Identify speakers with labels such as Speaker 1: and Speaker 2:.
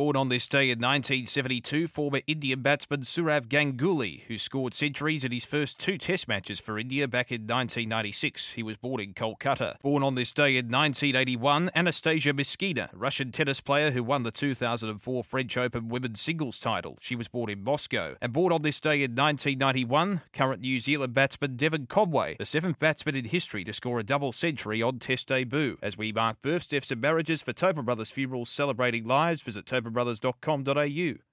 Speaker 1: Born on this day in 1972, former Indian batsman Sourav Ganguly, who scored centuries in his first two Test matches for India back in 1996. He was born in Kolkata. Born on this day in 1981, Anastasia Myskina, Russian tennis player who won the 2004 French Open women's singles title. She was born in Moscow. And born on this day in 1991, current New Zealand batsman Devon Conway, the seventh batsman in history to score a double century on Test debut. As we mark births, deaths, and marriages for Tobin Brothers Funerals celebrating lives, visit tobinbrothers.com.au.